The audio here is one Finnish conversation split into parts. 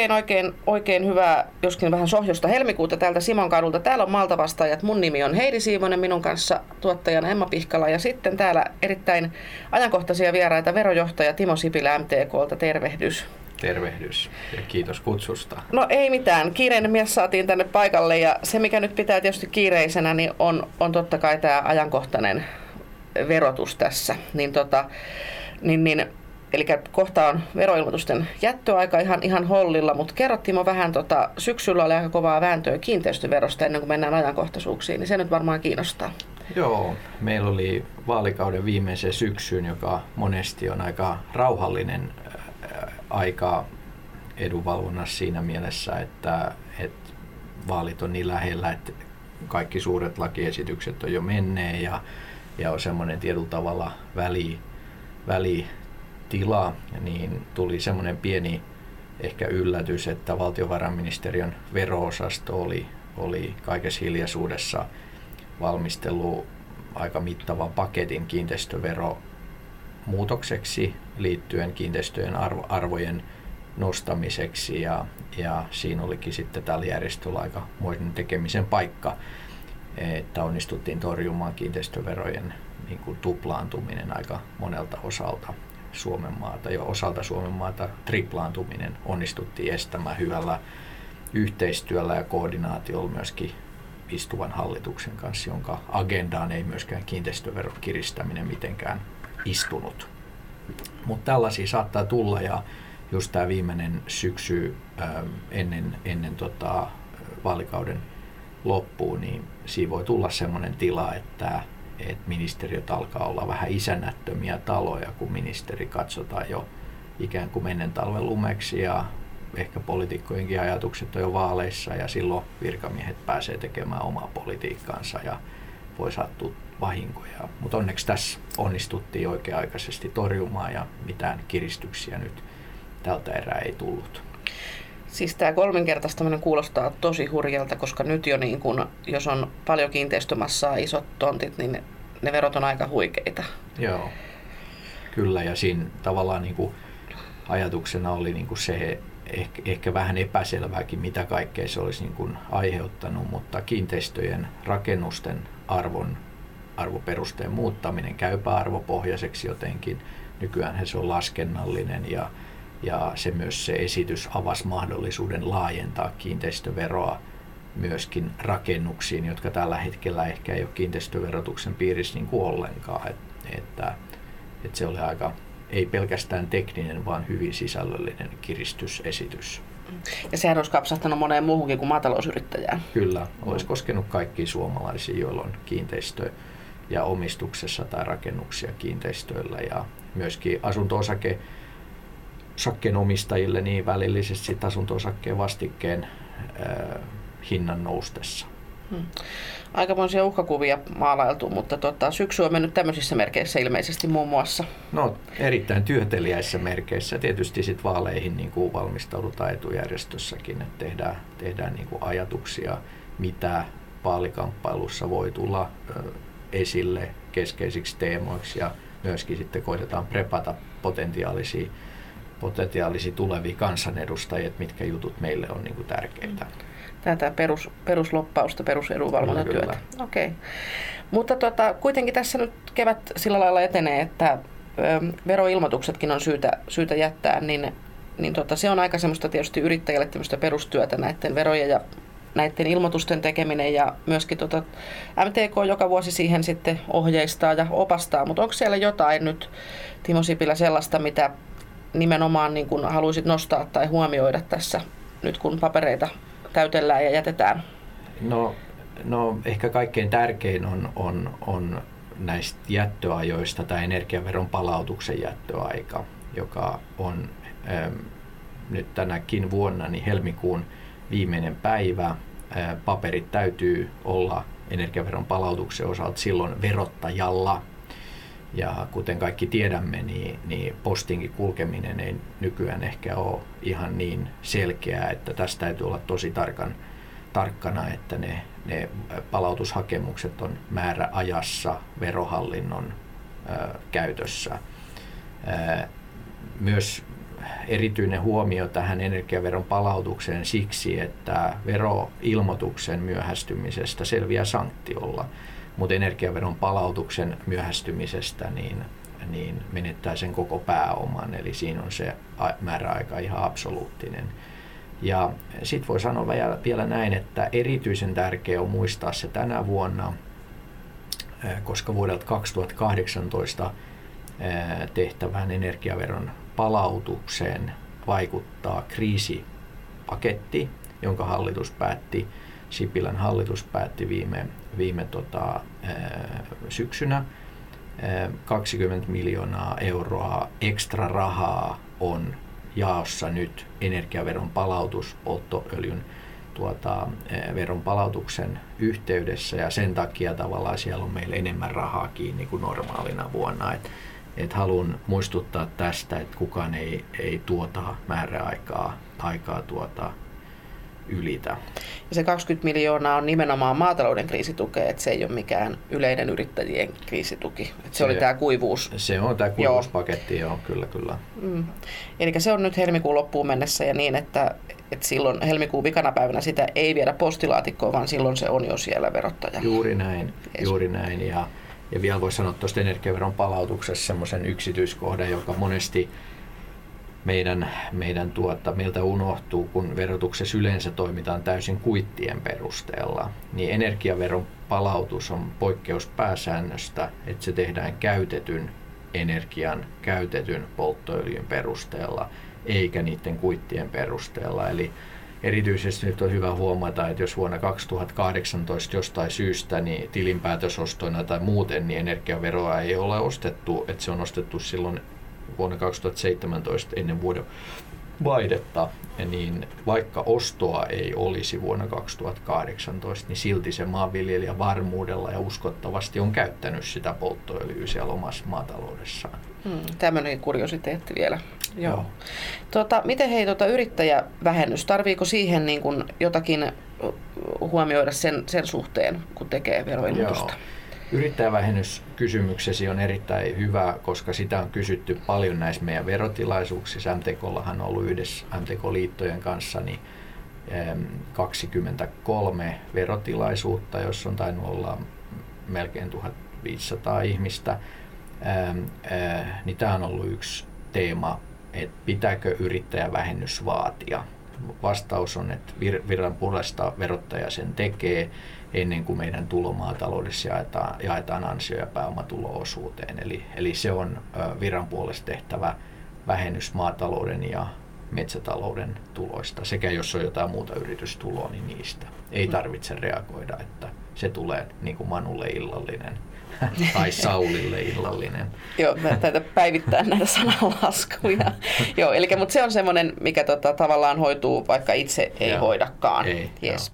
Oikein, oikein, oikein hyvää, joskin vähän sohjosta helmikuuta täältä Simon kadulta. Täällä on Maltavastaajat. Mun nimi on Heidi Siivonen, minun kanssa tuottajana Emma Pihkala. Ja sitten täällä erittäin ajankohtaisia vieraita verojohtaja Timo Sipilä MTKlta. Tervehdys. Tervehdys ja kiitos kutsusta. No ei mitään. Kiireinen mies saatiin tänne paikalle ja se mikä nyt pitää tietysti kiireisenä niin on, on totta kai tämä ajankohtainen verotus tässä. Niin tota, niin, niin Eli kohta on veroilmoitusten jättöaika ihan, ihan hollilla, mutta kerrottiin vähän, tota, syksyllä oli aika kovaa vääntöä kiinteistöverosta ennen kuin mennään ajankohtaisuuksiin, niin se nyt varmaan kiinnostaa. Joo, meillä oli vaalikauden viimeisen syksyn, joka monesti on aika rauhallinen aika edunvalvonnassa siinä mielessä, että, että vaalit on niin lähellä, että kaikki suuret lakiesitykset on jo menneet ja, ja on semmoinen tietyllä tavalla väli, väli tila, niin tuli semmoinen pieni ehkä yllätys, että valtiovarainministeriön veroosasto oli, oli kaikessa hiljaisuudessa valmistellut aika mittavan paketin kiinteistövero muutokseksi liittyen kiinteistöjen arvo, arvojen nostamiseksi ja, ja siinä olikin sitten tällä järjestöllä aika muiden tekemisen paikka, että onnistuttiin torjumaan kiinteistöverojen niin kuin tuplaantuminen aika monelta osalta. Suomen maata, jo osalta Suomen maata triplaantuminen onnistuttiin estämään hyvällä yhteistyöllä ja koordinaatiolla myöskin istuvan hallituksen kanssa, jonka agendaan ei myöskään kiinteistöveron kiristäminen mitenkään istunut. Mutta tällaisia saattaa tulla ja just tämä viimeinen syksy ähm, ennen, ennen tota vaalikauden loppuun, niin siinä voi tulla sellainen tila, että että ministeriöt alkaa olla vähän isännättömiä taloja, kun ministeri katsotaan jo ikään kuin menen talven lumeksi ja ehkä poliitikkojenkin ajatukset on jo vaaleissa ja silloin virkamiehet pääsee tekemään omaa politiikkaansa ja voi sattua vahinkoja. Mutta onneksi tässä onnistuttiin oikea-aikaisesti torjumaan ja mitään kiristyksiä nyt tältä erää ei tullut. Siis tämä kolminkertaistaminen kuulostaa tosi hurjalta, koska nyt jo niin kun, jos on paljon kiinteistömassaa, isot tontit, niin ne verot on aika huikeita. Joo, kyllä ja siinä tavallaan niin kuin ajatuksena oli niin kuin se ehkä, ehkä vähän epäselvääkin, mitä kaikkea se olisi niin kuin aiheuttanut, mutta kiinteistöjen rakennusten arvon arvoperusteen muuttaminen käypä arvopohjaiseksi jotenkin. Nykyään se on laskennallinen ja ja se myös se esitys avasi mahdollisuuden laajentaa kiinteistöveroa myöskin rakennuksiin, jotka tällä hetkellä ehkä ei ole kiinteistöverotuksen piirissä niin kuin ollenkaan. Et, että, että se oli aika, ei pelkästään tekninen, vaan hyvin sisällöllinen kiristysesitys. Ja sehän olisi kapsahtanut moneen muuhunkin kuin maatalousyrittäjään. Kyllä, olisi koskenut kaikki suomalaisia, joilla on kiinteistö ja omistuksessa tai rakennuksia kiinteistöillä ja myöskin asunto-osake osakkeen omistajille niin välillisesti asunto-osakkeen vastikkeen äh, hinnan noustessa. Hmm. Aikamoisia uhkakuvia maalailtu, mutta tota, syksy on mennyt tämmöisissä merkeissä ilmeisesti muun muassa. No erittäin työteliäissä merkeissä. Tietysti sitten vaaleihin niin kuin valmistaudutaan etujärjestössäkin, että tehdään, tehdään niin kuin ajatuksia, mitä vaalikamppailussa voi tulla ö, esille keskeisiksi teemoiksi ja myöskin sitten koitetaan prepata potentiaalisia potentiaalisia tulevia kansanedustajia, että mitkä jutut meille on niin kuin tärkeitä. Tätä perus, perusloppausta, perusedunvalvontatyötä. Okei. Okay. Mutta tota, kuitenkin tässä nyt kevät sillä lailla etenee, että ö, veroilmoituksetkin on syytä, syytä jättää, niin, niin tota, se on aika semmoista tietysti yrittäjälle perustyötä näiden verojen ja näiden ilmoitusten tekeminen ja myöskin tota, MTK joka vuosi siihen sitten ohjeistaa ja opastaa, mutta onko siellä jotain nyt Timo Sipilä sellaista, mitä nimenomaan niin kuin haluaisit nostaa tai huomioida tässä nyt kun papereita täytellään ja jätetään? No, no ehkä kaikkein tärkein on, on, on näistä jättöajoista tämä energiaveron palautuksen jättöaika, joka on ähm, nyt tänäkin vuonna niin helmikuun viimeinen päivä. Äh, paperit täytyy olla energiaveron palautuksen osalta silloin verottajalla ja kuten kaikki tiedämme, niin, niin postinkin kulkeminen ei nykyään ehkä ole ihan niin selkeää, että tästä täytyy olla tosi tarkan, tarkkana, että ne, ne palautushakemukset on määräajassa verohallinnon ö, käytössä. Ö, myös erityinen huomio tähän energiaveron palautukseen siksi, että veroilmoituksen myöhästymisestä selviää sanktiolla, mutta energiaveron palautuksen myöhästymisestä niin, niin menettää sen koko pääoman, eli siinä on se määräaika ihan absoluuttinen. Ja sitten voi sanoa vielä näin, että erityisen tärkeää on muistaa se tänä vuonna, koska vuodelta 2018 tehtävään energiaveron palautukseen vaikuttaa kriisipaketti, jonka hallitus päätti, Sipilän hallitus päätti viime, viime tota, syksynä. 20 miljoonaa euroa ekstra rahaa on jaossa nyt energiaveron palautus polttoöljyn tuota, veron palautuksen yhteydessä ja sen takia tavallaan siellä on meillä enemmän rahaa kiinni kuin normaalina vuonna. Et et haluan muistuttaa tästä, että kukaan ei, ei tuota määräaikaa aikaa tuota ylitä. Ja se 20 miljoonaa on nimenomaan maatalouden kriisitukea, että se ei ole mikään yleinen yrittäjien kriisituki. Että se, se oli tämä kuivuus. Se on tämä kuivuuspaketti, joo, joo kyllä, kyllä. Mm. Eli se on nyt helmikuun loppuun mennessä ja niin, että, että silloin helmikuun vikana päivänä sitä ei viedä postilaatikkoon, vaan silloin se on jo siellä verottaja. Juuri näin, juuri näin. Ja ja vielä voisi sanoa tuosta energiaveron palautuksessa semmoisen yksityiskohdan, joka monesti meidän, meidän tuota, meiltä unohtuu, kun verotuksessa yleensä toimitaan täysin kuittien perusteella, niin energiaveron palautus on poikkeus pääsäännöstä, että se tehdään käytetyn energian, käytetyn polttoöljyn perusteella, eikä niiden kuittien perusteella. Eli Erityisesti nyt on hyvä huomata, että jos vuonna 2018 jostain syystä niin tilinpäätösostoina tai muuten niin energiaveroa ei ole ostettu, että se on ostettu silloin vuonna 2017 ennen vuoden vaihdetta, niin vaikka ostoa ei olisi vuonna 2018, niin silti se maanviljelijä varmuudella ja uskottavasti on käyttänyt sitä polttoöljyä siellä omassa maataloudessaan. Hmm, tämmöinen kuriositeetti vielä. Joo. Joo. Tota, miten hei tota, yrittäjävähennys, tarviiko siihen niin kuin jotakin huomioida sen, sen suhteen, kun tekee veroilmoitusta? Joo. Yrittäjävähennyskysymyksesi on erittäin hyvä, koska sitä on kysytty paljon näissä meidän verotilaisuuksissa. MTKllahan on ollut yhdessä MTK-liittojen kanssa niin 23 verotilaisuutta, jos on tainnut olla melkein 1500 ihmistä. Niin tämä on ollut yksi teema, että pitääkö yrittäjävähennys vaatia. Vastaus on, että viran puolesta verottaja sen tekee ennen kuin meidän tulomaataloudessa jaetaan, jaetaan ansio- ja pääomatuloosuuteen. Eli, eli se on viran puolesta tehtävä vähennys maatalouden ja metsätalouden tuloista, sekä jos on jotain muuta yritystuloa, niin niistä. Ei mm. tarvitse reagoida, että se tulee niin kuin Manulle illallinen tai Saulille illallinen. Joo, mä täytyy päivittää näitä sanalaskuja. Joo, eli, mutta se on semmoinen, mikä tota, tavallaan hoituu, vaikka itse ei Joo. hoidakaan. Ei, yes.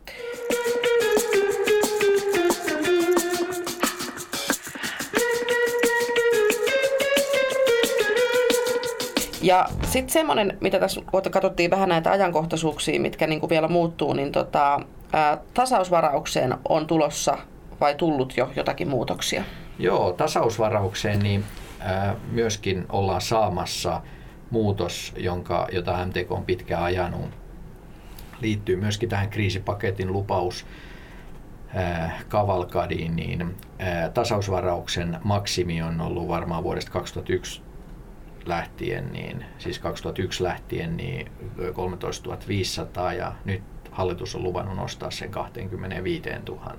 Ja sitten semmoinen, mitä tässä katsottiin vähän näitä ajankohtaisuuksia, mitkä niin kuin vielä muuttuu, niin tota, ää, tasausvaraukseen on tulossa vai tullut jo jotakin muutoksia? Joo, tasausvaraukseen niin ää, myöskin ollaan saamassa muutos, jonka, jota MTK on pitkään ajanut. Liittyy myöskin tähän kriisipaketin lupaus kavalkadiin, niin tasausvarauksen maksimi on ollut varmaan vuodesta 2001 lähtien, niin, siis 2001 lähtien niin 13 500 ja nyt hallitus on luvannut nostaa sen 25 000.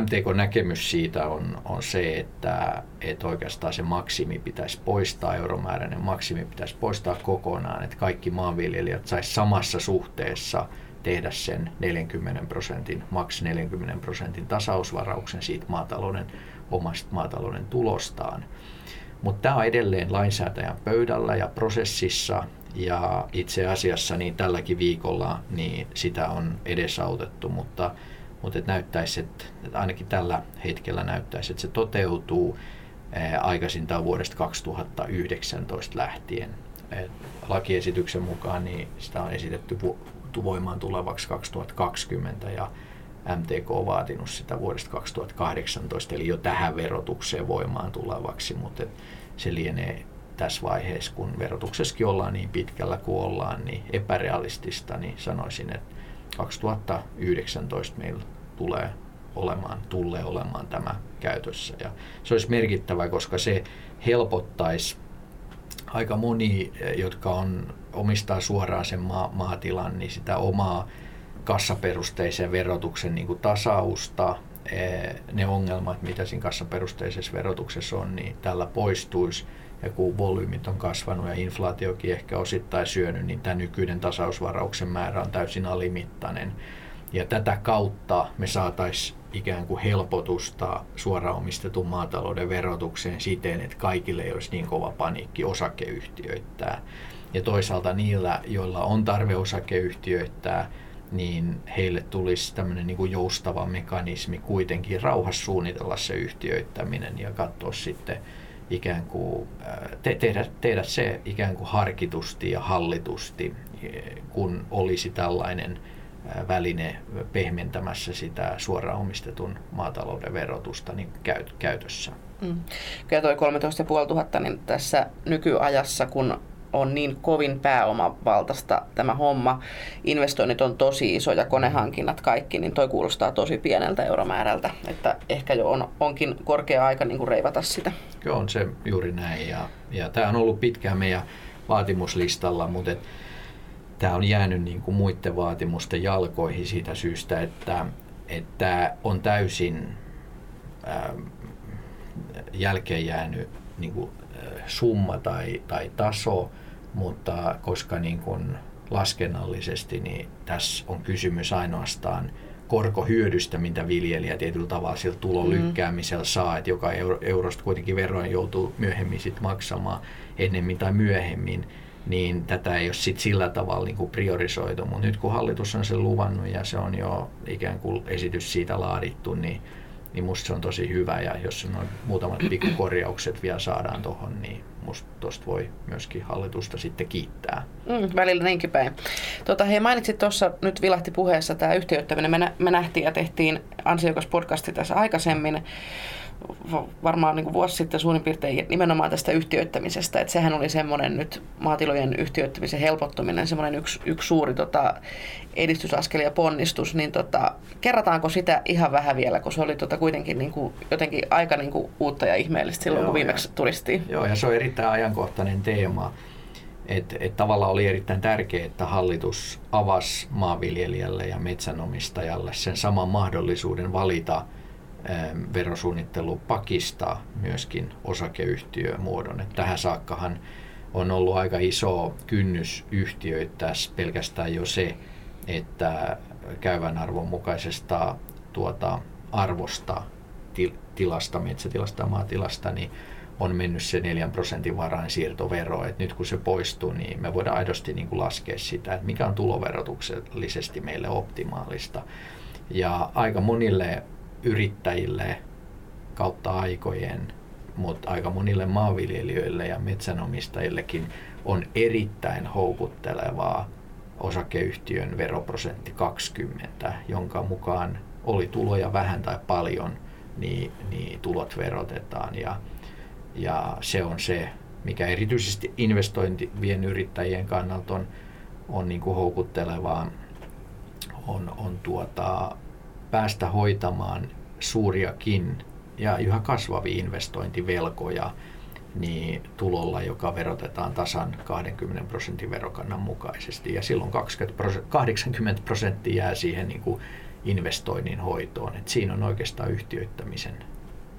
MTK-näkemys siitä on, on se, että, että oikeastaan se maksimi pitäisi poistaa, euromääräinen maksimi pitäisi poistaa kokonaan, että kaikki maanviljelijät saisi samassa suhteessa tehdä sen 40 prosentin, maks 40 prosentin tasausvarauksen siitä maatalouden, omasta maatalouden tulostaan. Mutta tämä on edelleen lainsäätäjän pöydällä ja prosessissa ja itse asiassa niin tälläkin viikolla niin sitä on edesautettu, mutta, mutta et näyttäisi, että, että ainakin tällä hetkellä näyttäisi, että se toteutuu aikaisintaan vuodesta 2019 lähtien. Et lakiesityksen mukaan niin sitä on esitetty voimaan tulevaksi 2020 ja MTK on vaatinut sitä vuodesta 2018, eli jo tähän verotukseen voimaan tulevaksi, mutta se lienee tässä vaiheessa, kun verotuksessakin ollaan niin pitkällä kuin ollaan, niin epärealistista, niin sanoisin, että 2019 meillä tulee olemaan, tulee olemaan tämä käytössä. Ja se olisi merkittävä, koska se helpottaisi aika moni, jotka on, omistaa suoraan sen maa, maatilan, niin sitä omaa kassaperusteisen verotuksen niin kuin tasausta, ne ongelmat, mitä siinä kassaperusteisessa verotuksessa on, niin tällä poistuisi. Ja kun volyymit on kasvanut ja inflaatiokin ehkä osittain syönyt, niin tämä nykyinen tasausvarauksen määrä on täysin alimittainen. Ja tätä kautta me saataisiin ikään kuin helpotusta suoraan omistetun maatalouden verotukseen siten, että kaikille ei olisi niin kova paniikki osakeyhtiöittää. Ja toisaalta niillä, joilla on tarve osakeyhtiöittää, niin heille tulisi tämmöinen niin kuin joustava mekanismi kuitenkin rauhassa suunnitella se yhtiöittäminen ja katsoa sitten ikään kuin te, tehdä, tehdä se ikään kuin harkitusti ja hallitusti, kun olisi tällainen väline pehmentämässä sitä suoraan omistetun maatalouden verotusta niin käytössä. Mm. Kyllä tuo 13 500 niin tässä nykyajassa, kun on niin kovin pääomavaltaista tämä homma, investoinnit on tosi isoja, konehankinnat kaikki, niin toi kuulostaa tosi pieneltä euromäärältä, että ehkä jo on, onkin korkea aika niin kuin reivata sitä. Kyllä on se juuri näin ja, ja tämä on ollut pitkään meidän vaatimuslistalla, mutta et, tämä on jäänyt niin kuin muiden vaatimusten jalkoihin siitä syystä, että, että on täysin ää, jälkeen jäänyt niin kuin, summa tai, tai taso, mutta koska niin kuin laskennallisesti niin tässä on kysymys ainoastaan korkohyödystä, mitä viljelijä tietyllä tavalla sillä tulon mm. lykkäämisellä saa, että joka euro, eurosta kuitenkin veroin joutuu myöhemmin sit maksamaan ennemmin tai myöhemmin, niin tätä ei ole sit sillä tavalla niin kuin priorisoitu. Mutta nyt kun hallitus on sen luvannut ja se on jo ikään kuin esitys siitä laadittu, niin niin musta se on tosi hyvä. Ja jos noin muutamat pikkukorjaukset vielä saadaan tuohon, niin musta tuosta voi myöskin hallitusta sitten kiittää. Mm, välillä niinkin päin. Tota, hei, mainitsit tuossa, nyt vilahti puheessa tämä yhtiöittäminen. Me, nä- me nähtiin ja tehtiin ansiokas podcasti tässä aikaisemmin varmaan niin kuin vuosi sitten suurin piirtein nimenomaan tästä yhtiöittämisestä. Että sehän oli semmoinen nyt maatilojen yhtiöittämisen helpottuminen, semmoinen yksi, yksi suuri tota, edistysaskel ja ponnistus. Niin tota, kerrataanko sitä ihan vähän vielä, kun se oli tota, kuitenkin niin kuin, jotenkin aika niin kuin uutta ja ihmeellistä silloin, Joo, kun viimeksi ja, turistiin. Joo, ja se on erittäin ajankohtainen teema. Että et tavallaan oli erittäin tärkeää, että hallitus avasi maanviljelijälle ja metsänomistajalle sen saman mahdollisuuden valita – verosuunnittelu pakistaa myöskin osakeyhtiömuodon. Että tähän saakkahan on ollut aika iso kynnys yhtiöittää pelkästään jo se, että käyvän arvon mukaisesta tuota arvosta, tilasta, metsätilasta ja maatilasta, niin on mennyt se 4 prosentin varainsiirtovero. Et nyt kun se poistuu, niin me voidaan aidosti niin kuin laskea sitä, että mikä on tuloverotuksellisesti meille optimaalista. Ja aika monille yrittäjille kautta aikojen, mutta aika monille maanviljelijöille ja metsänomistajillekin on erittäin houkuttelevaa osakeyhtiön veroprosentti 20, jonka mukaan oli tuloja vähän tai paljon, niin, niin tulot verotetaan. Ja, ja se on se, mikä erityisesti investointivien yrittäjien kannalta on, on niin kuin houkuttelevaa, on, on tuota, päästä hoitamaan suuriakin ja yhä kasvavia investointivelkoja niin tulolla, joka verotetaan tasan 20 prosentin verokannan mukaisesti. Ja silloin 20 80 prosenttia jää siihen niin kuin investoinnin hoitoon. Et siinä on oikeastaan yhtiöittämisen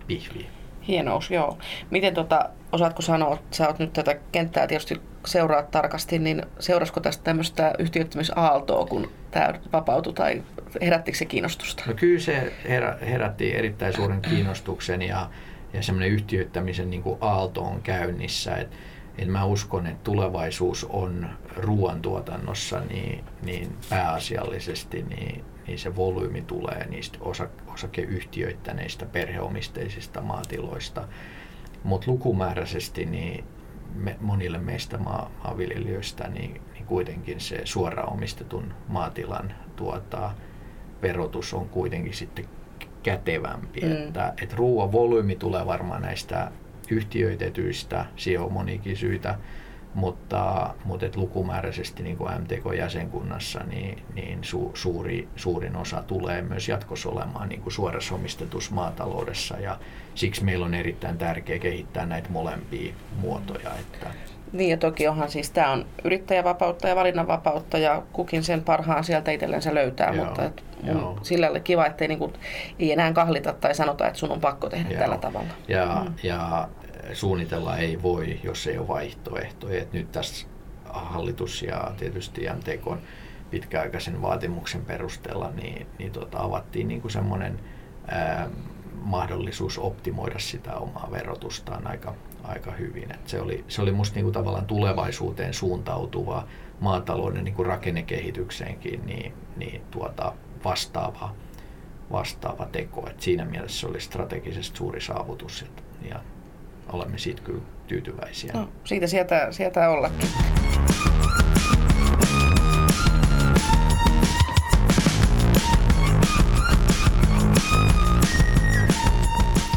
pihvi. Hienous, joo. Miten tota, osaatko sanoa, että sä oot nyt tätä kenttää tietysti seuraat tarkasti, niin seurasko tästä tämmöistä yhtiöittämisaaltoa, kun tämä vapautui tai herättikö se kiinnostusta? No kyllä se herä, herätti erittäin suuren kiinnostuksen ja, ja semmoinen yhtiöittämisen niin kuin aalto on käynnissä. Et, et mä uskon, että tulevaisuus on ruoantuotannossa niin, niin pääasiallisesti niin, niin se volyymi tulee niistä osa, osakeyhtiöittäneistä perheomisteisista maatiloista. Mutta lukumääräisesti niin me, monille meistä maa, maanviljelijöistä niin, niin kuitenkin se suoraan omistetun maatilan tuota, verotus on kuitenkin sitten kätevämpi. Mm. Että, että ruoan volyymi tulee varmaan näistä yhtiöitetyistä, siihen on monikin syitä, mutta, mutta et lukumääräisesti niin kuin MTK-jäsenkunnassa niin, niin su, suuri, suurin osa tulee myös jatkossa olemaan niin kuin suorassa omistetussa maataloudessa ja siksi meillä on erittäin tärkeää kehittää näitä molempia muotoja. Että niin ja toki onhan siis tämä on yrittäjävapautta ja valinnanvapautta ja kukin sen parhaan sieltä itsellensä löytää, Joo. mutta et mun sillä kiva, ettei niinku, ei enää kahlita tai sanota, että sun on pakko tehdä Joo. tällä tavalla. Ja, mm. ja suunnitella ei voi, jos ei ole vaihtoehtoja. Et nyt tässä hallitus ja tietysti MTK pitkäaikaisen vaatimuksen perusteella niin, niin tota, avattiin niin kuin semmoinen ää, mahdollisuus optimoida sitä omaa verotustaan aika, aika hyvin. Et se oli, se oli musta niinku tavallaan tulevaisuuteen suuntautuva maatalouden niinku rakennekehitykseenkin niin, niin tuota vastaava, vastaava teko. Et siinä mielessä se oli strategisesti suuri saavutus et, ja olemme siitä kyllä tyytyväisiä. No, siitä sieltä, sieltä ollakin.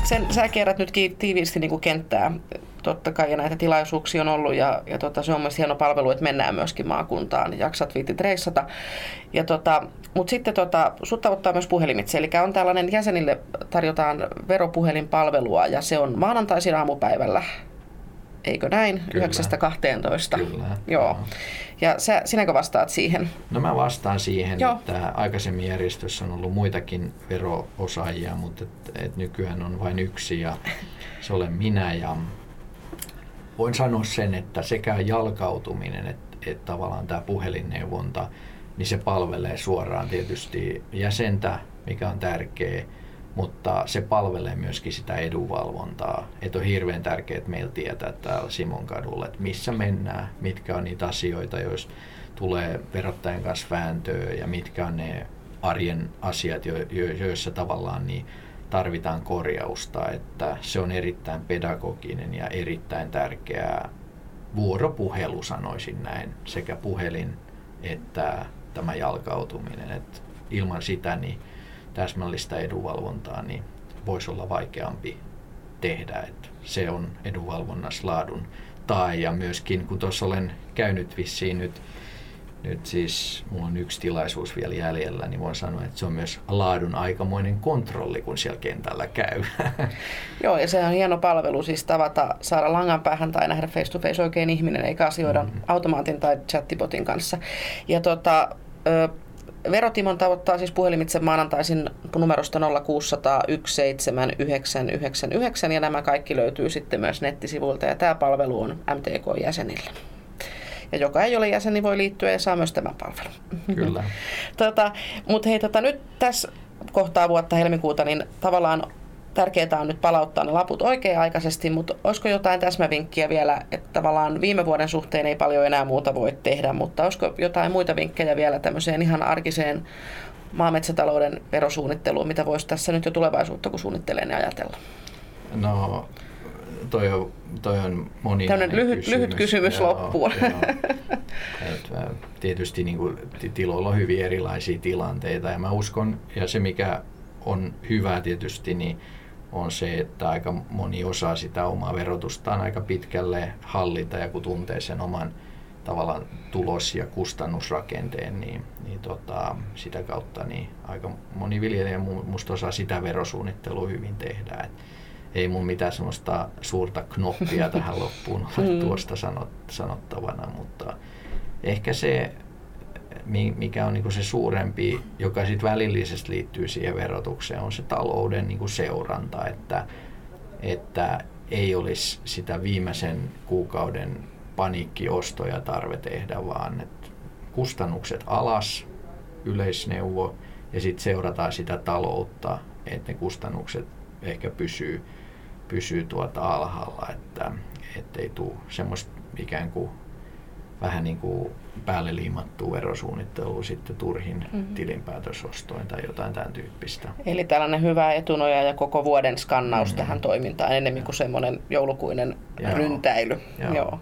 sen, sä kierrät nyt tiiviisti niin kenttää totta kai ja näitä tilaisuuksia on ollut ja, ja tota, se on myös hieno palvelu, että mennään myöskin maakuntaan, jaksat viitit reissata. Ja tota, mutta sitten tota, sut tavoittaa myös puhelimitse, eli on tällainen jäsenille tarjotaan veropuhelinpalvelua ja se on maanantaisin aamupäivällä eikö näin? Kyllä. 9.12. Kyllä. Joo. Ja sä, sinäkö vastaat siihen? No mä vastaan siihen, Joo. että aikaisemmin järjestössä on ollut muitakin veroosaajia, mutta et, et nykyään on vain yksi ja se olen minä. Ja voin sanoa sen, että sekä jalkautuminen että et tavallaan tämä puhelinneuvonta, niin se palvelee suoraan tietysti jäsentä, mikä on tärkeä mutta se palvelee myöskin sitä edunvalvontaa. Että on hirveän tärkeää, että meillä tietää täällä Simon kadulla, että missä mennään, mitkä on niitä asioita, joissa tulee verottajan kanssa vääntöä ja mitkä on ne arjen asiat, joissa tavallaan niin tarvitaan korjausta. Että se on erittäin pedagoginen ja erittäin tärkeää vuoropuhelu, sanoisin näin, sekä puhelin että tämä jalkautuminen. Että ilman sitä niin täsmällistä edunvalvontaa, niin voisi olla vaikeampi tehdä. Että se on edunvalvonnassa laadun tai ja myöskin kun tuossa olen käynyt vissiin nyt, nyt siis mulla on yksi tilaisuus vielä jäljellä, niin voin sanoa, että se on myös laadun aikamoinen kontrolli, kun siellä kentällä käy. Joo, ja se on hieno palvelu, siis tavata, saada langan päähän tai nähdä face to face oikein ihminen, eikä asioida mm-hmm. automaatin tai chattibotin kanssa. Ja tota, Verotimon tavoittaa siis puhelimitse maanantaisin numerosta 0600 17999 ja nämä kaikki löytyy sitten myös nettisivuilta ja tämä palvelu on MTK-jäsenille. Ja joka ei ole jäsen, niin voi liittyä ja saa myös tämän palvelun. Kyllä. tota, Mutta hei, tota, nyt tässä kohtaa vuotta helmikuuta, niin tavallaan tärkeää on nyt palauttaa ne laput oikea-aikaisesti, mutta olisiko jotain täsmävinkkiä vielä, että tavallaan viime vuoden suhteen ei paljon enää muuta voi tehdä, mutta olisiko jotain muita vinkkejä vielä tämmöiseen ihan arkiseen maametsätalouden verosuunnitteluun, mitä voisi tässä nyt jo tulevaisuutta, kun suunnittelee, ne ajatella? No, toi on, toi on moni Tällainen lyhyt kysymys, lyhyt kysymys joo, loppuun. Joo. Et, tietysti niin kuin, tiloilla on hyvin erilaisia tilanteita ja mä uskon, ja se mikä on hyvä tietysti, niin on se, että aika moni osaa sitä omaa verotustaan aika pitkälle hallita ja kun tuntee sen oman tavallaan tulos- ja kustannusrakenteen, niin, niin tota, sitä kautta niin aika moni viljelijä musta osaa sitä verosuunnittelua hyvin tehdä. Et ei mun mitään sellaista suurta knoppia tähän loppuun ole mm. tuosta sanottavana, mutta ehkä se mikä on niin se suurempi, joka sitten välillisesti liittyy siihen verotukseen, on se talouden niin seuranta, että, että ei olisi sitä viimeisen kuukauden paniikkiostoja tarve tehdä, vaan että kustannukset alas, yleisneuvo, ja sitten seurataan sitä taloutta, että ne kustannukset ehkä pysyy, pysyy tuota alhaalla, että ei tule semmoista ikään kuin vähän niin kuin päälle liimattua verosuunnittelua sitten turhin mm-hmm. tilinpäätösostoin tai jotain tämän tyyppistä. Eli tällainen hyvä etunoja ja koko vuoden skannaus mm-hmm. tähän toimintaan enemmän kuin semmoinen joulukuinen Joo. ryntäily. Joo. Joo.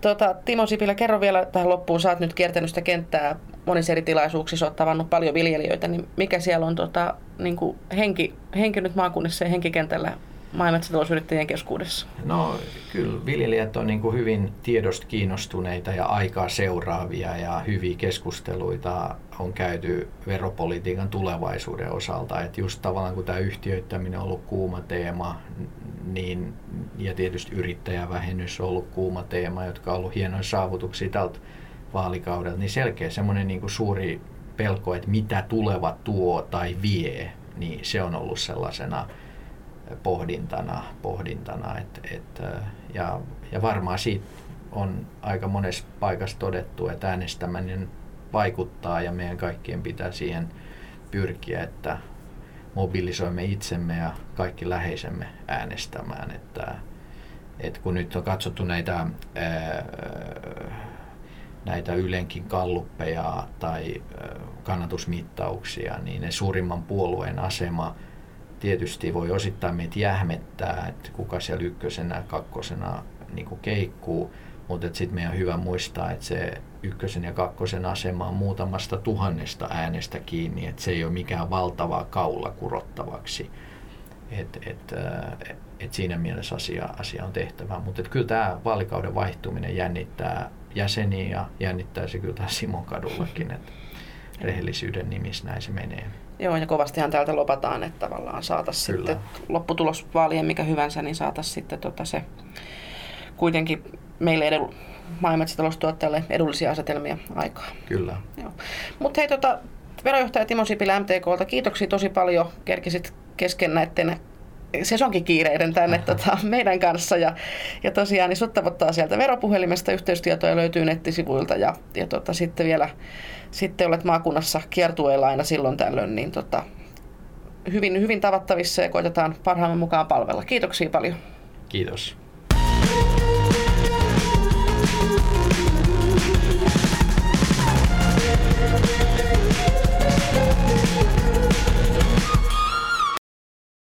Tuota, Timo Sipilä, kerro vielä tähän loppuun. Sä oot nyt kiertänyt sitä kenttää monissa eri tilaisuuksissa, oot tavannut paljon viljelijöitä, niin mikä siellä on tota, niin kuin henki, henki nyt maakunnissa ja henkikentällä maa- ja metsätalousyrittäjien keskuudessa? No kyllä viljelijät on niin kuin hyvin tiedosta kiinnostuneita ja aikaa seuraavia ja hyviä keskusteluita on käyty veropolitiikan tulevaisuuden osalta. Että just tavallaan kun tämä yhtiöittäminen on ollut kuuma teema, niin, ja tietysti yrittäjävähennys on ollut kuuma teema, jotka on ollut hienoja saavutuksia tältä vaalikaudelta, niin selkeä semmoinen niin suuri pelko, että mitä tuleva tuo tai vie, niin se on ollut sellaisena pohdintana, pohdintana et, et, ja, ja varmaan siitä on aika monessa paikassa todettu, että äänestäminen vaikuttaa ja meidän kaikkien pitää siihen pyrkiä, että mobilisoimme itsemme ja kaikki läheisemme äänestämään. Että, että kun nyt on katsottu näitä, ää, näitä Ylenkin kalluppeja tai kannatusmittauksia, niin ne suurimman puolueen asema tietysti voi osittain meitä jähmettää, että kuka siellä ykkösenä ja kakkosena niin kuin keikkuu, mutta sitten meidän on hyvä muistaa, että se ykkösen ja kakkosen asema on muutamasta tuhannesta äänestä kiinni, että se ei ole mikään valtavaa kaula kurottavaksi. Et, et, et, et siinä mielessä asia, asia on tehtävä. Mutta kyllä tämä vaalikauden vaihtuminen jännittää jäseniä ja jännittää se kyllä Simon kadullakin. Et rehellisyyden nimissä näin se menee. Joo, ja kovastihan täältä lopataan, että tavallaan saataisiin sitten lopputulos vaalien mikä hyvänsä, niin saataisiin sitten tota se kuitenkin meille edu, maa- ja edullisia asetelmia aikaa. Kyllä. Mutta hei, tota, verojohtaja Timo Sipilä MTKlta, kiitoksia tosi paljon. Kerkisit kesken näiden sesonkikiireiden tänne tota, meidän kanssa. Ja, ja tosiaan niin sut tavoittaa sieltä veropuhelimesta, yhteystietoja löytyy nettisivuilta ja, ja tota, sitten vielä sitten olet maakunnassa kiertueella aina silloin tällöin, niin tota, hyvin, hyvin tavattavissa ja koitetaan parhaamme mukaan palvella. Kiitoksia paljon. Kiitos.